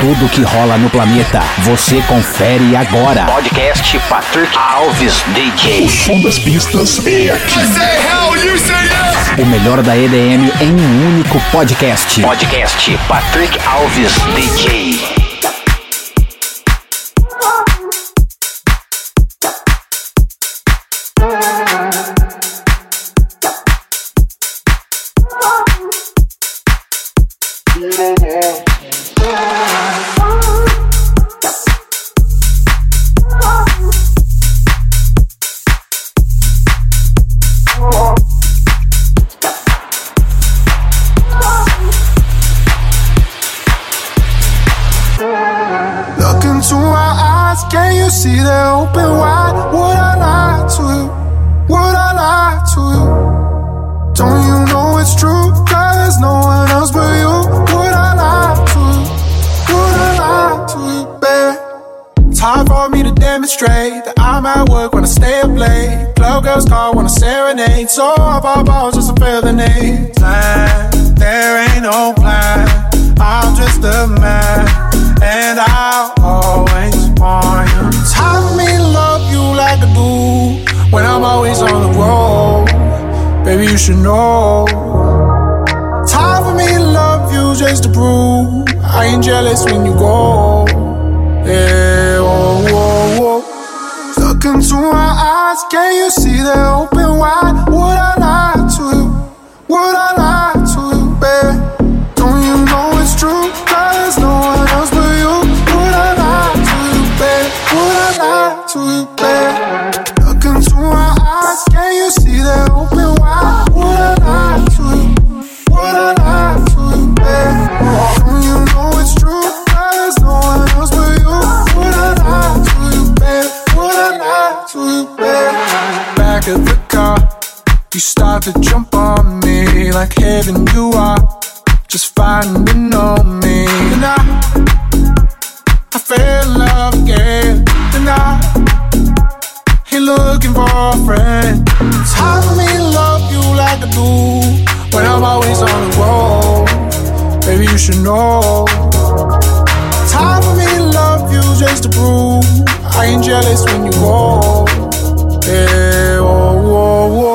Tudo que rola no planeta, você confere agora. Podcast Patrick Alves DJ. Som das pistas é aqui. Say yeah! O melhor da EDM em um único podcast. Podcast Patrick Alves DJ. Serenade. So I pop out just to feel the name. Plan, there ain't no plan. I'm just a man, and I'll always want you. For me love you like I do when I'm always on the road. Baby, you should know. Time for me to love you just to prove I ain't jealous when you go. Yeah, whoa, whoa. Look into my eyes, can you see they're open wide? You start to jump on me like heaven you are. Just to know me. And I, I fell in love again. And I ain't looking for a friend. It's hard for me to love you like I do when I'm always on the road. Baby, you should know. It's hard for me to love you just to prove I ain't jealous when you go. Yeah, whoa, whoa, whoa.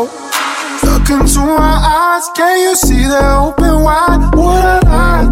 Look into my eyes, can you see they're open wide? Would I lie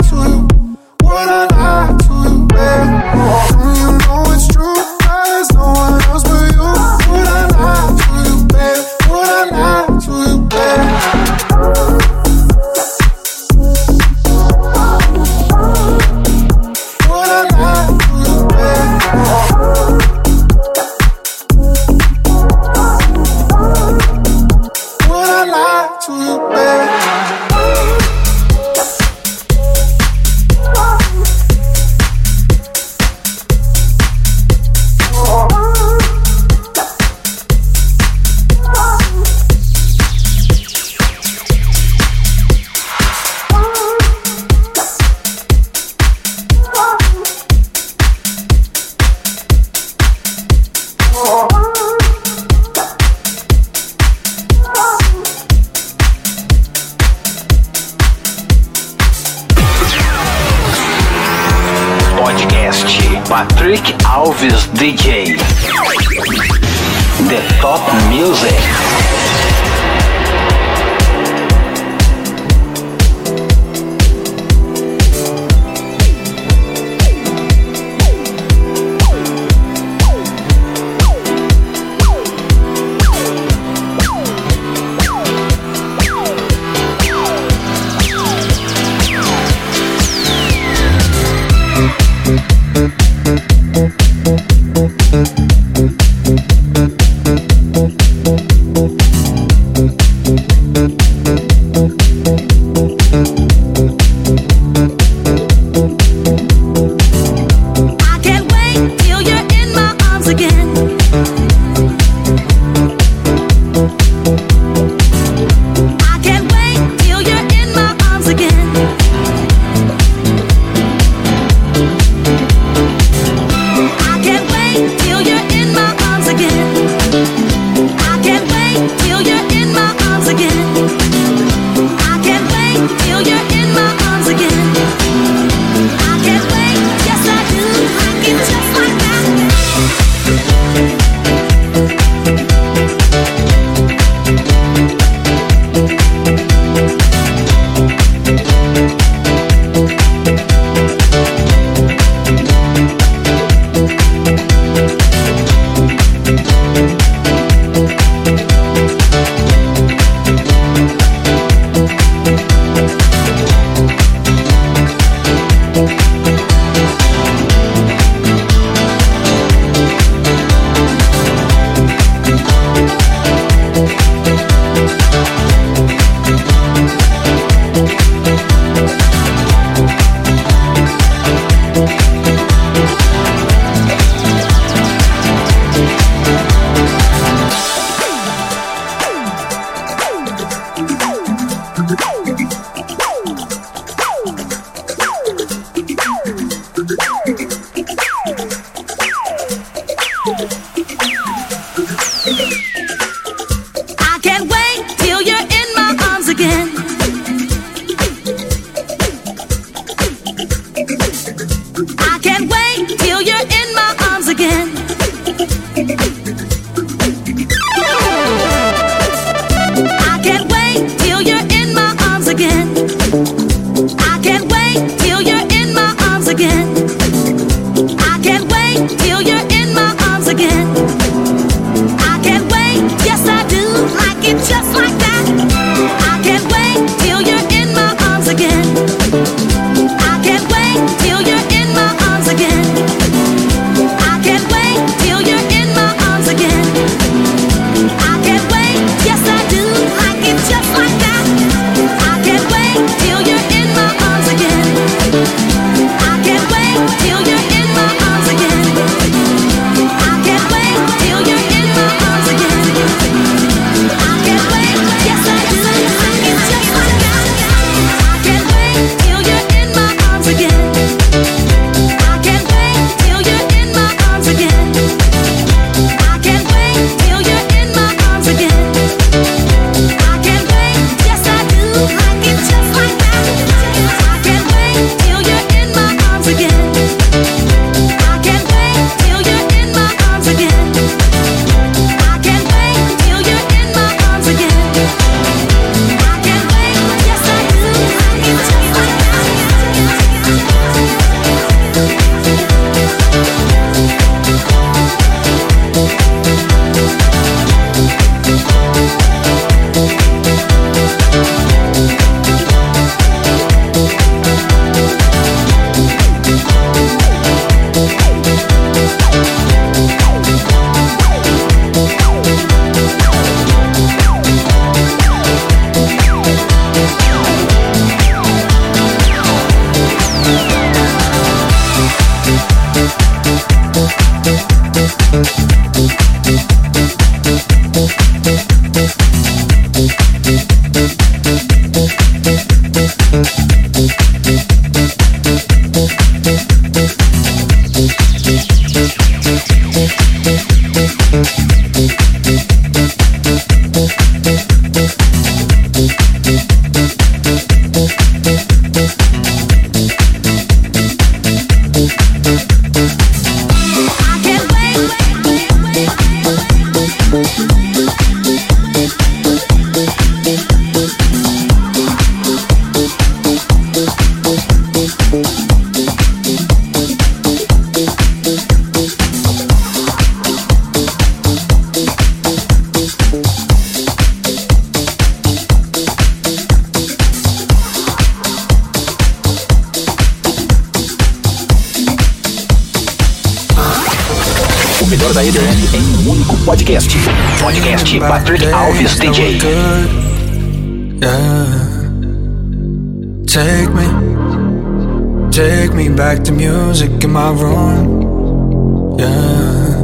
back to music in my room. Yeah.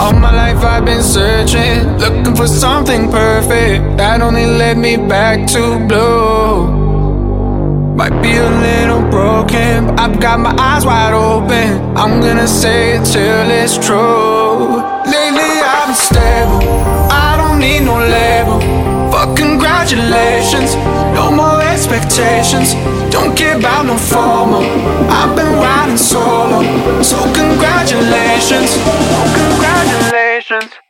All my life I've been searching, looking for something perfect. That only led me back to blue. Might be a little broken, but I've got my eyes wide open. I'm gonna say it till it's true. I don't need no label. But congratulations, no more expectations. Don't care about no formal. I've been riding solo, so congratulations, congratulations.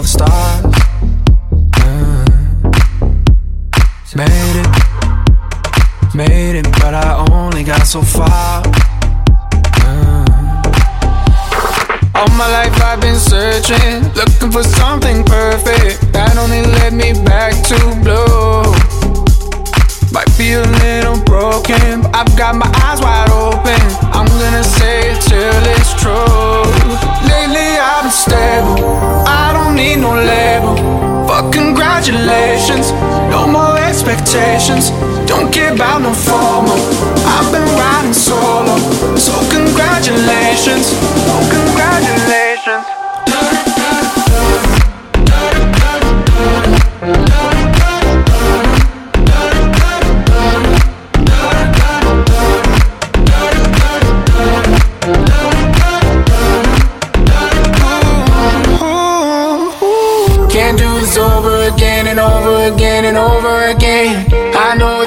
For the stars. Uh, made it, made it, but I only got so far. Uh, all my life I've been searching, looking for something perfect that only led me back to blue. Might be a little broken, but I've got my eyes wide open. I'm gonna say it till it's true. Lately I've been stable, I don't need no label. But congratulations, no more expectations. Don't care about no formal. I've been riding solo, so congratulations, congratulations.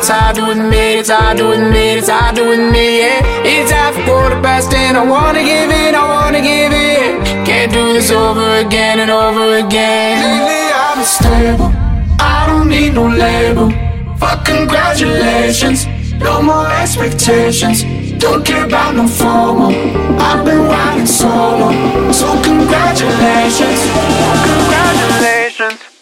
It's I to me, it's I to me, it's I to me, yeah. It's time for the best and I wanna give it, I wanna give it. Can't do this over again and over again. Lately I'm unstable, I don't need no label. Fuck congratulations, no more expectations. Don't care about no formal. I've been riding solo, so congratulations, congratulations.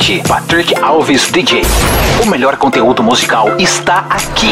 podcast Patrick Alves DJ. O melhor conteúdo musical está aqui.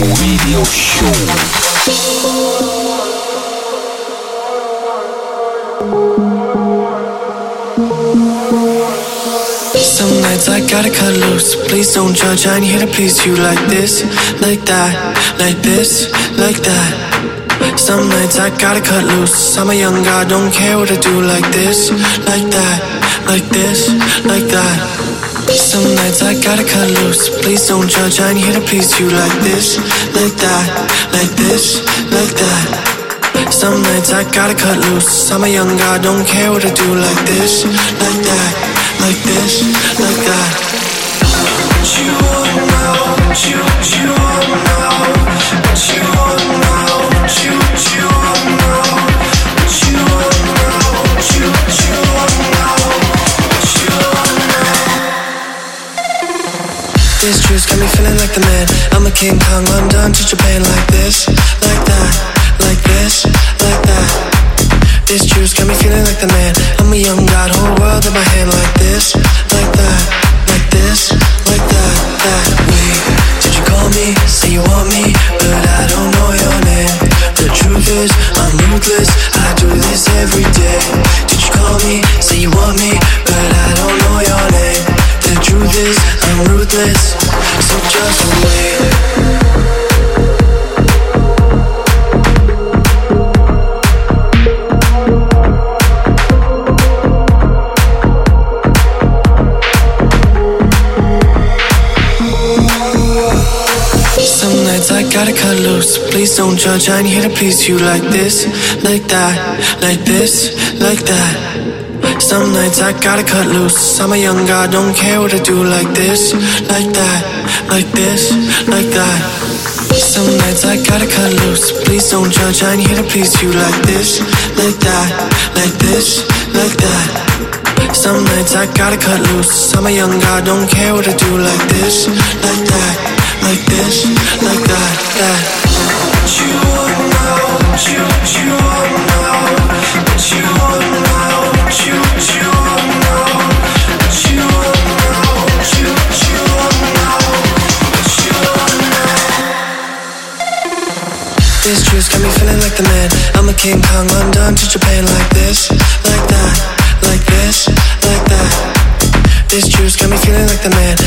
Radio Show. Some nights I gotta cut loose. Please don't judge, I ain't here to please you like this, like that, like this, like that. Some nights I gotta cut loose. I'm a young guy, don't care what I do like this, like that, like this, like that. Some nights I gotta cut loose. Please don't judge, I ain't here to please you like this, like that, like this, like that. Some nights I gotta cut loose. I'm a young guy, don't care what I do like this, like that, like this, like that. Don't judge, I ain't here to please you like this, like that, like this, like that. Some nights I gotta cut loose. I'm a young guy, don't care what I do like this, like that, like this, like that. Some nights I gotta cut loose. Please don't judge, I ain't here to please you like this, like that, like this, like that. Some nights I gotta cut loose. I'm a young guy, don't care what I do like this, like that, like this, like that, that. This juice got me feeling like the man. I'm a King Kong, London to Japan like this, like that, like this, like that. This juice got me feeling like the man.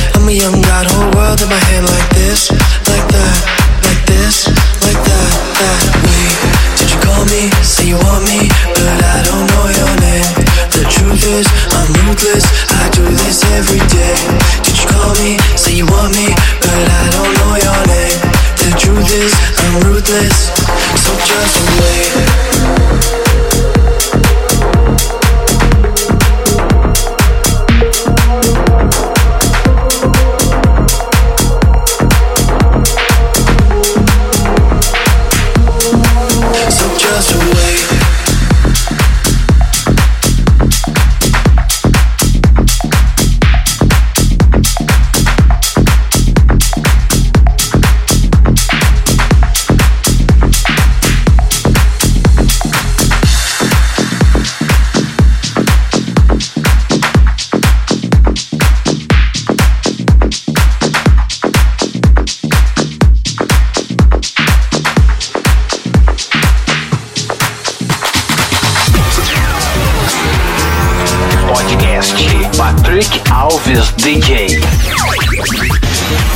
Podcast Patrick Alves DJ.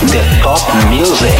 The Top Music.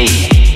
Alves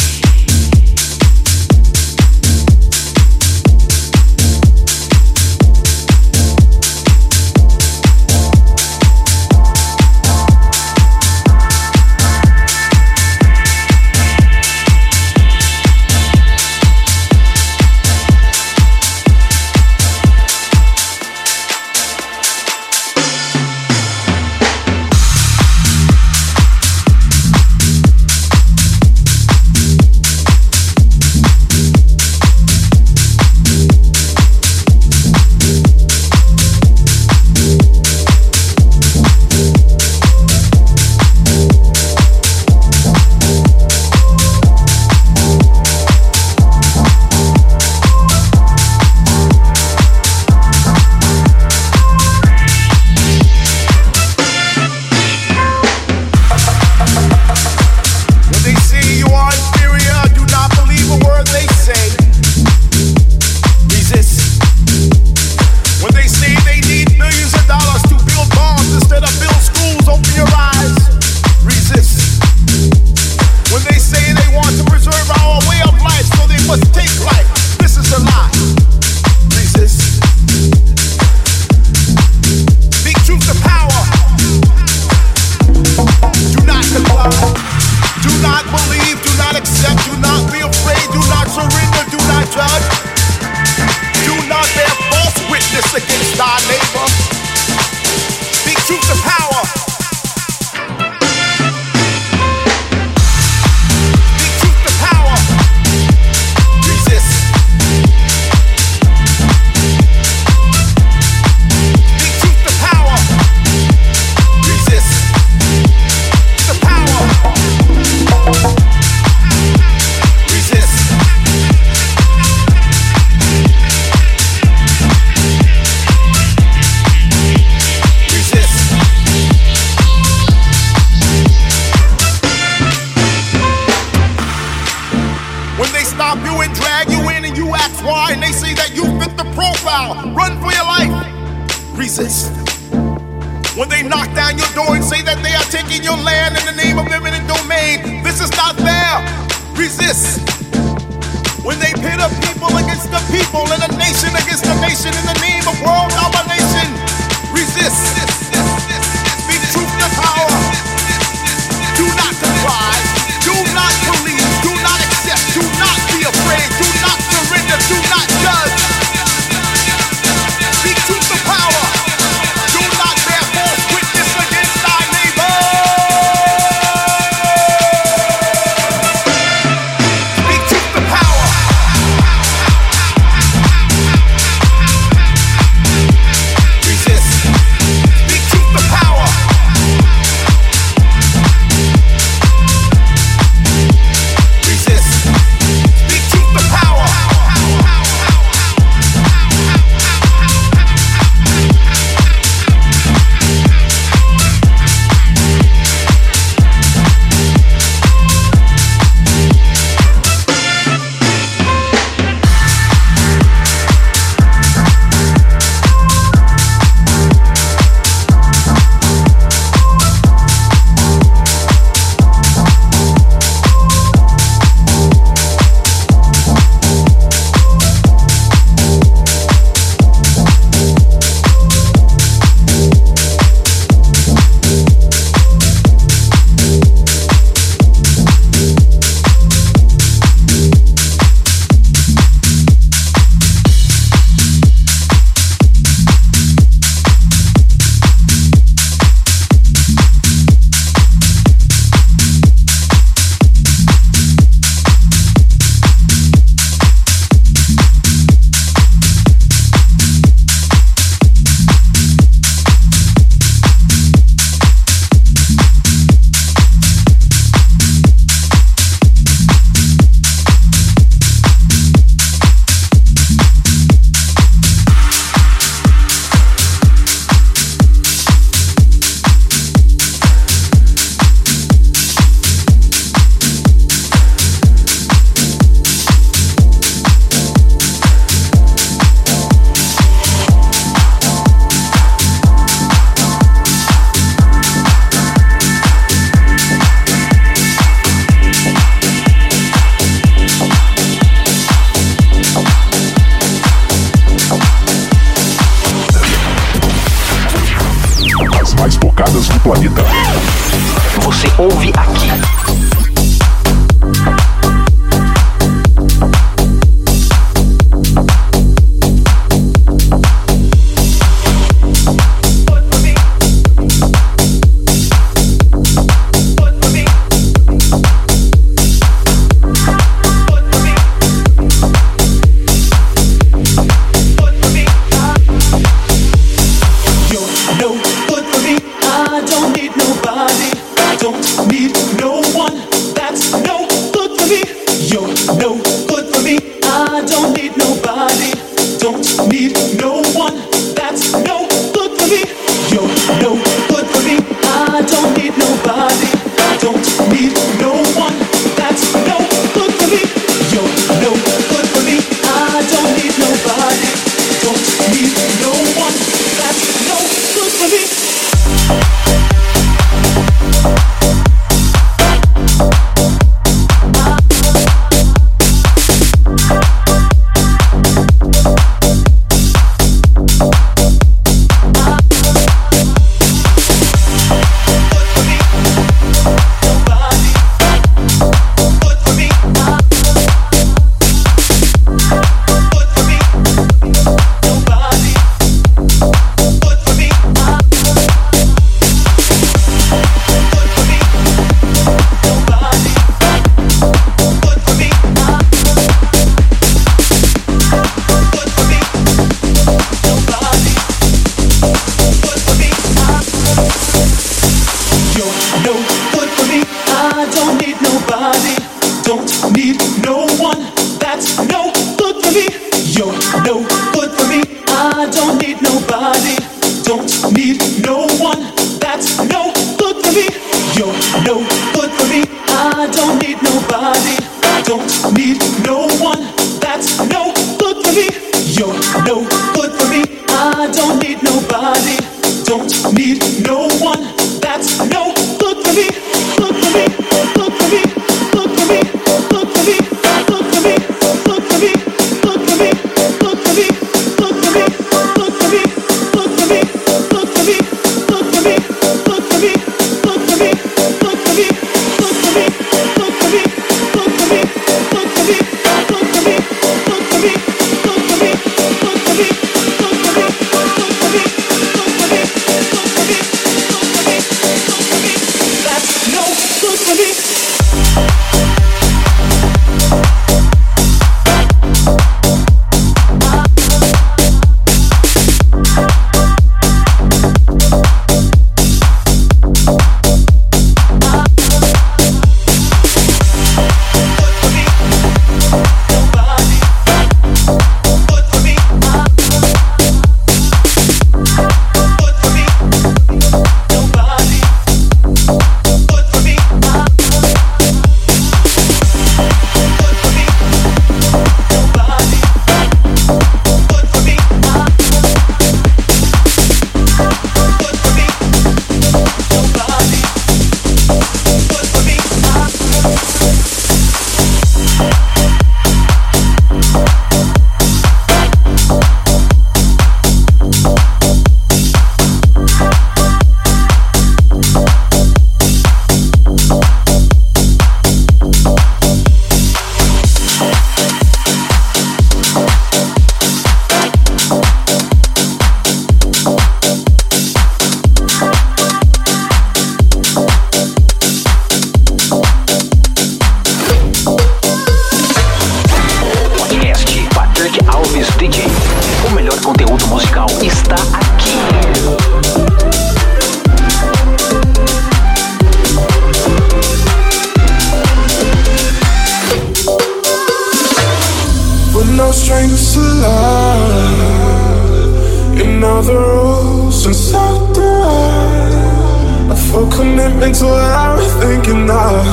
DJ. into what I'm thinking of.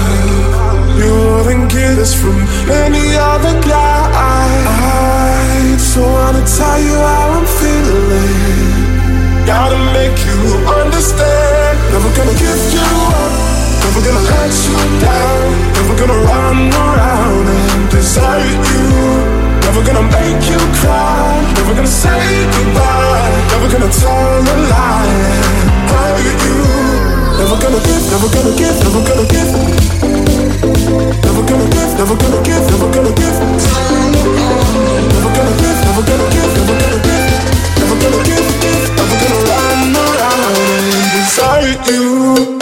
You wouldn't get this from any other guy. So I wanna tell you how I'm feeling. Gotta make you understand. Never gonna give you up. Never gonna let you down. Never gonna run around and desert you. Never gonna make you cry. Never gonna say goodbye. Never gonna tell a lie hurt you never gonna give, never gonna give, never gonna give. Never gonna give, never gonna give, never gonna give. Never gonna give, never gonna give, never gonna give. Never gonna give, give, never gonna run around inside you.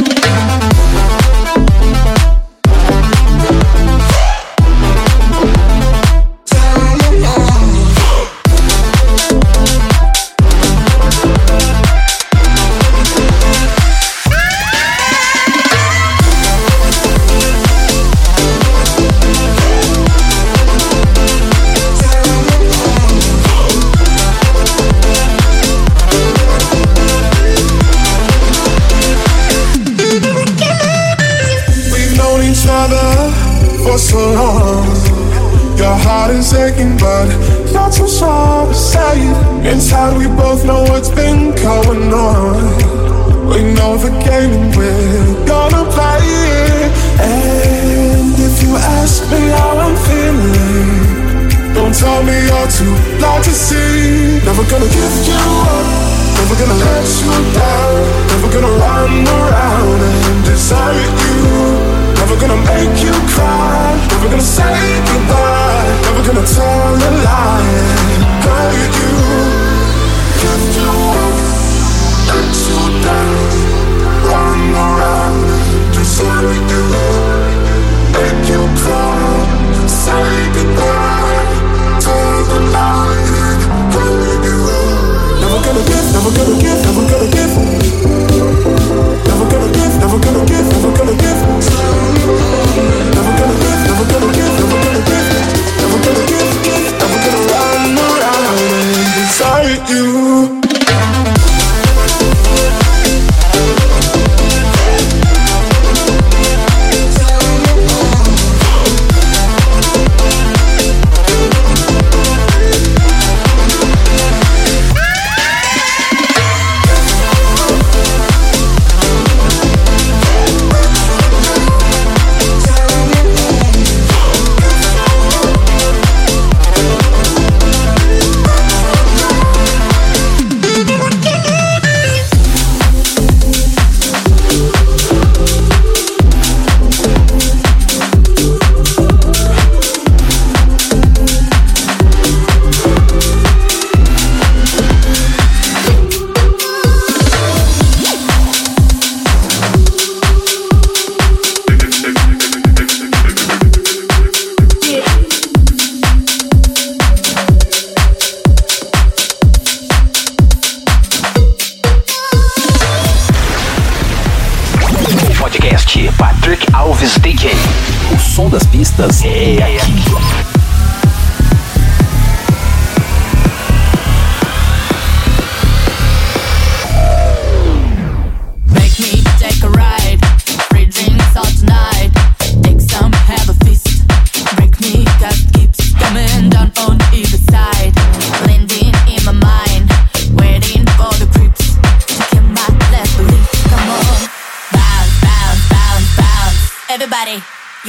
Inside, we both know what's been going on. We know the game and we're gonna play it. And if you ask me how I'm feeling, don't tell me you're too blind to see. Never gonna give you up. Never gonna let you down. Never gonna run around and desert you. Never gonna make you cry. Never gonna say goodbye. Never gonna tell a lie hurt you.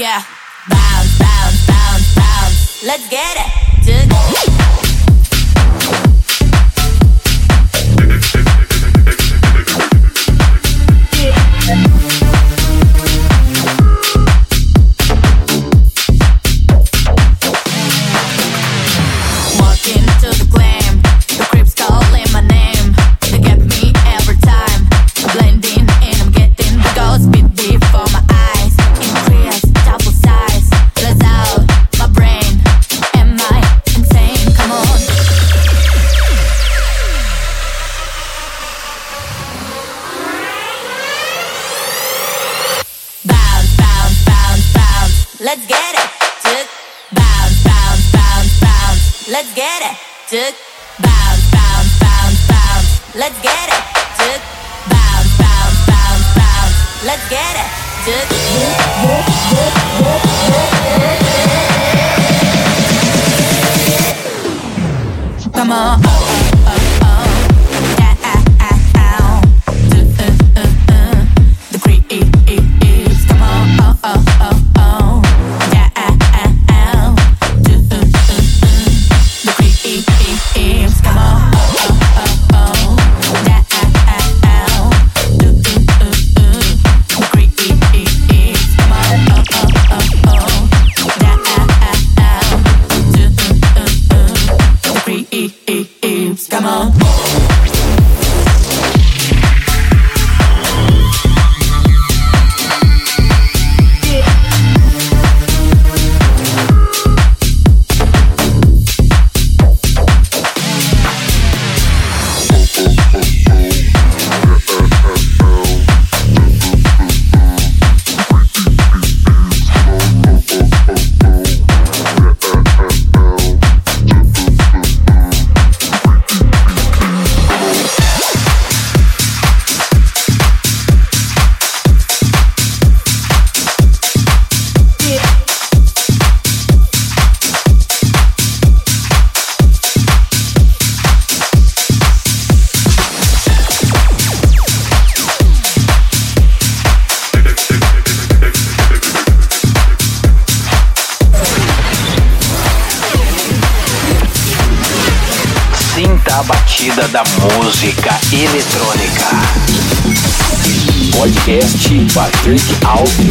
Yeah. Bounce, bounce, bounce, bounce. Let's get it. Tick. Bounce, bounce, bounce, bounce. Let's get it. Tick. Bounce, bounce, bounce, bounce. Let's get it. Come Podcast Patrick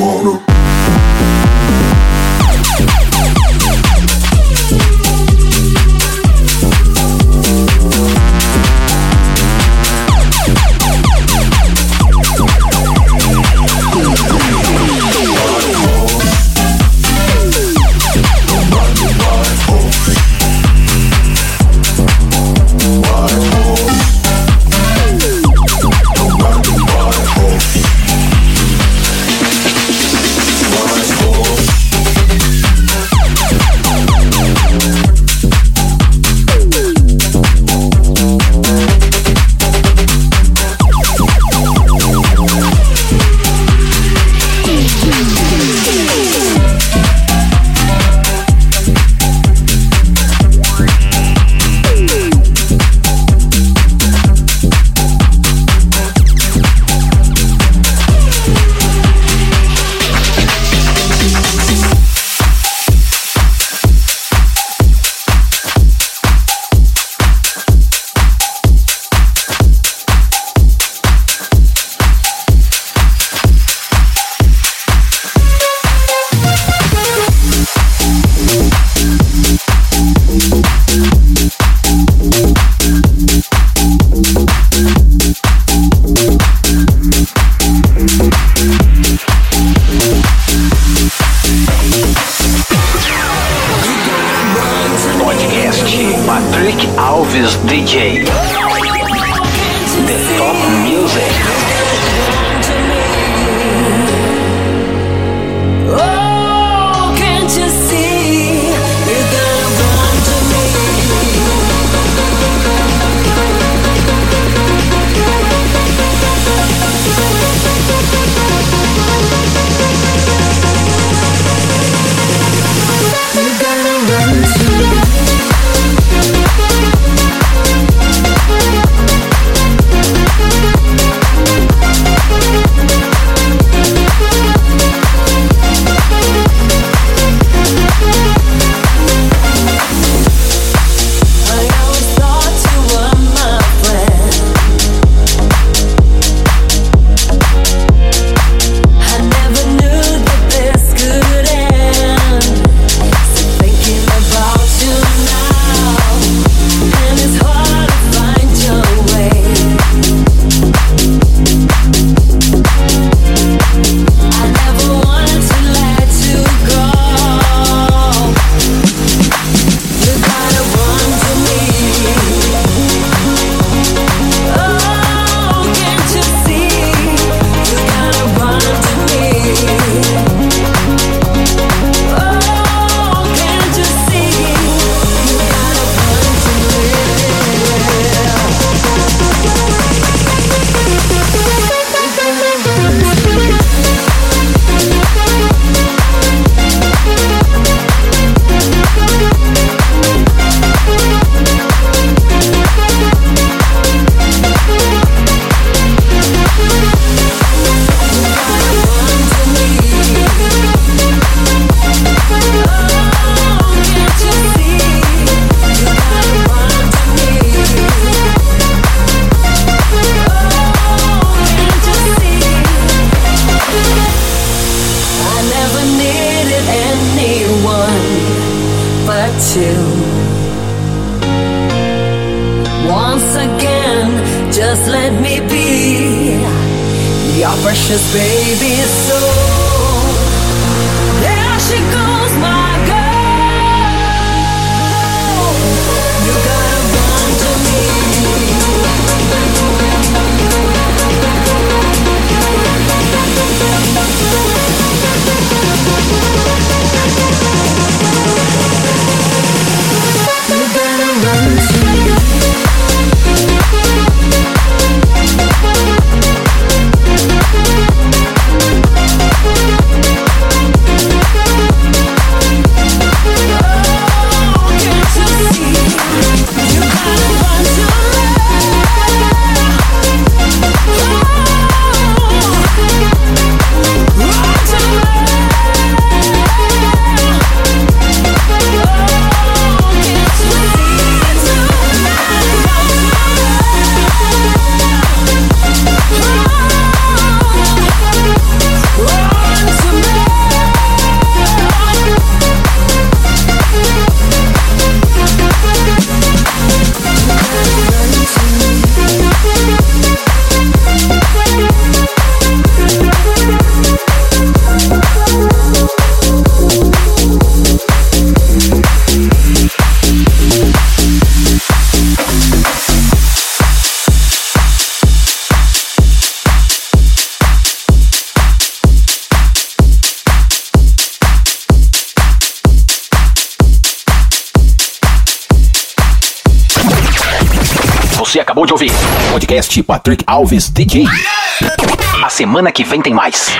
wanna Once again, just let me be your precious baby soul. Patrick Alves DJ. A semana que vem tem mais.